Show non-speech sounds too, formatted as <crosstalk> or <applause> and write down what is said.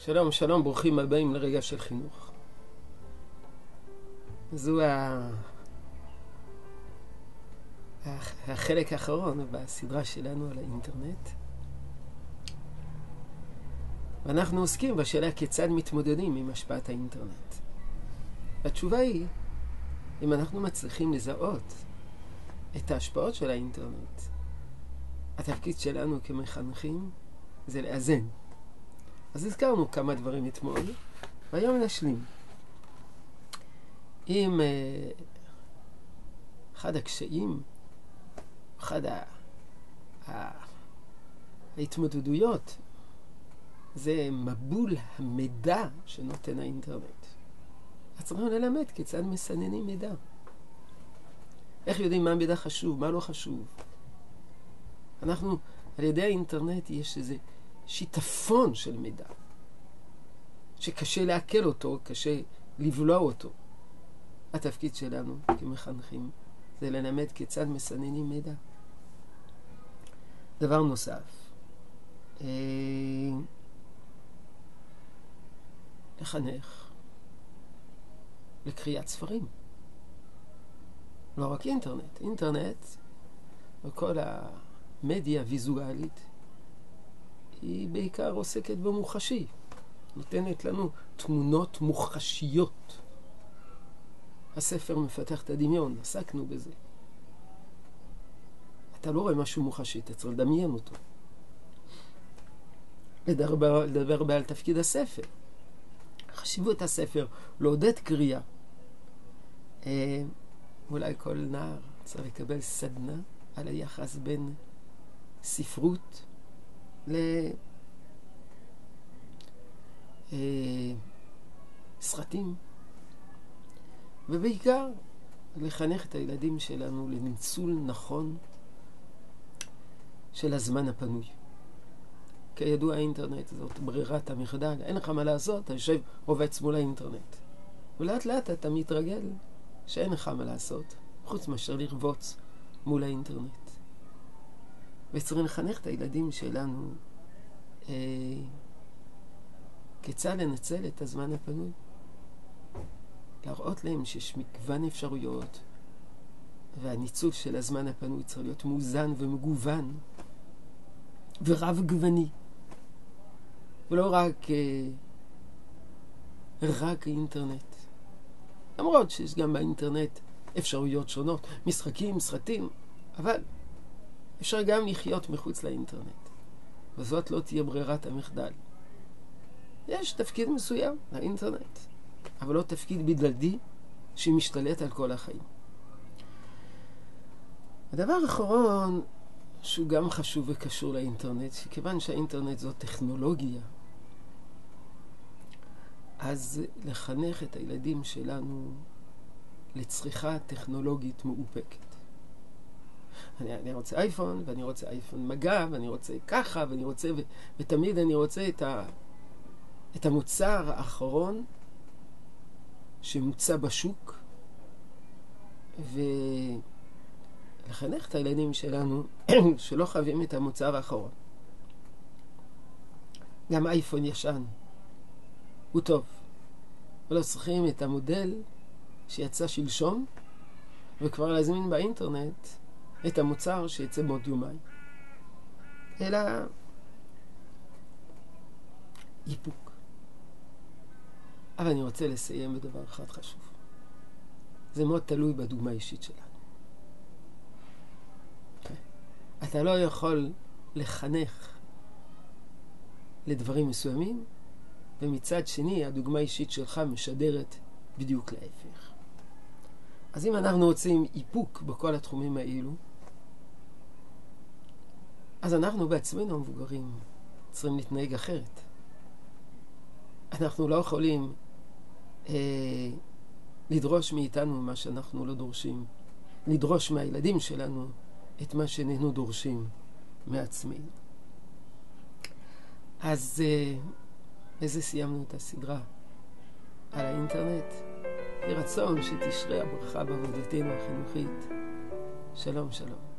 שלום, שלום, ברוכים הבאים לרגע של חינוך. זו ה... החלק האחרון בסדרה שלנו על האינטרנט. ואנחנו עוסקים בשאלה כיצד מתמודדים עם השפעת האינטרנט. התשובה היא, אם אנחנו מצליחים לזהות את ההשפעות של האינטרנט, התפקיד שלנו כמחנכים זה לאזן. אז הזכרנו כמה דברים אתמול, והיום נשלים. אם uh, אחד הקשיים, אחד. ההתמודדויות, זה מבול המידע שנותן האינטרנט. אז צריכים ללמד כיצד מסננים מידע. איך יודעים מה מידע חשוב, מה לא חשוב. אנחנו, על ידי האינטרנט יש איזה שיטפון של מידע, שקשה לעכל אותו, קשה לבלוע אותו. התפקיד שלנו כמחנכים זה ללמד כיצד מסננים מידע. דבר נוסף, אה, לחנך לקריאת ספרים. לא רק אינטרנט, אינטרנט וכל המדיה הוויזואלית היא בעיקר עוסקת במוחשי, נותנת לנו תמונות מוחשיות. הספר מפתח את הדמיון, עסקנו בזה. אתה לא רואה משהו מוחשי, אתה צריך לדמיין אותו. לדבר, לדבר על תפקיד הספר. חשיבות הספר, לעודד קריאה. אה, אולי כל נער צריך לקבל סדנה על היחס בין ספרות לסרטים, ובעיקר לחנך את הילדים שלנו לניצול נכון של הזמן הפנוי. כידוע האינטרנט זאת ברירת המחדל, אין לך מה לעשות, אתה יושב רובץ מול האינטרנט. ולאט לאט אתה מתרגל שאין לך מה לעשות, חוץ מאשר לרבוץ מול האינטרנט. וצריכים לחנך את הילדים שלנו אה, כיצד לנצל את הזמן הפנוי. להראות להם שיש מגוון אפשרויות, והניצול של הזמן הפנוי צריך להיות מאוזן ומגוון ורב גווני. ולא רק, אה, רק אינטרנט. למרות שיש גם באינטרנט אפשרויות שונות, משחקים, סרטים, אבל אפשר גם לחיות מחוץ לאינטרנט. וזאת לא תהיה ברירת המחדל. יש תפקיד מסוים לאינטרנט, אבל לא תפקיד בלעדי שמשתלט על כל החיים. הדבר האחרון, שהוא גם חשוב וקשור לאינטרנט, שכיוון שהאינטרנט זו טכנולוגיה, אז לחנך את הילדים שלנו לצריכה טכנולוגית מאופקת. אני, אני רוצה אייפון, ואני רוצה אייפון מגע, ואני רוצה ככה, ואני רוצה, ו, ותמיד אני רוצה את, ה, את המוצר האחרון שמוצע בשוק, ולחנך את הילדים שלנו <clears throat> שלא חייבים את המוצר האחרון. גם אייפון ישן. הוא טוב, ולא צריכים את המודל שיצא שלשום, וכבר להזמין באינטרנט את המוצר שיצא בעוד יומיים. אלא איפוק. אבל אני רוצה לסיים בדבר אחד חשוב. זה מאוד תלוי בדוגמה האישית שלנו. Okay. אתה לא יכול לחנך לדברים מסוימים, ומצד שני הדוגמה האישית שלך משדרת בדיוק להפך. אז אם אנחנו רוצים איפוק בכל התחומים האלו, אז אנחנו בעצמנו המבוגרים צריכים להתנהג אחרת. אנחנו לא יכולים אה, לדרוש מאיתנו מה שאנחנו לא דורשים, לדרוש מהילדים שלנו את מה שאיננו דורשים מעצמנו. אז אה, בזה סיימנו את הסדרה על האינטרנט. יהי רצון שתשרה הברכה בעבודתנו החינוכית. שלום, שלום.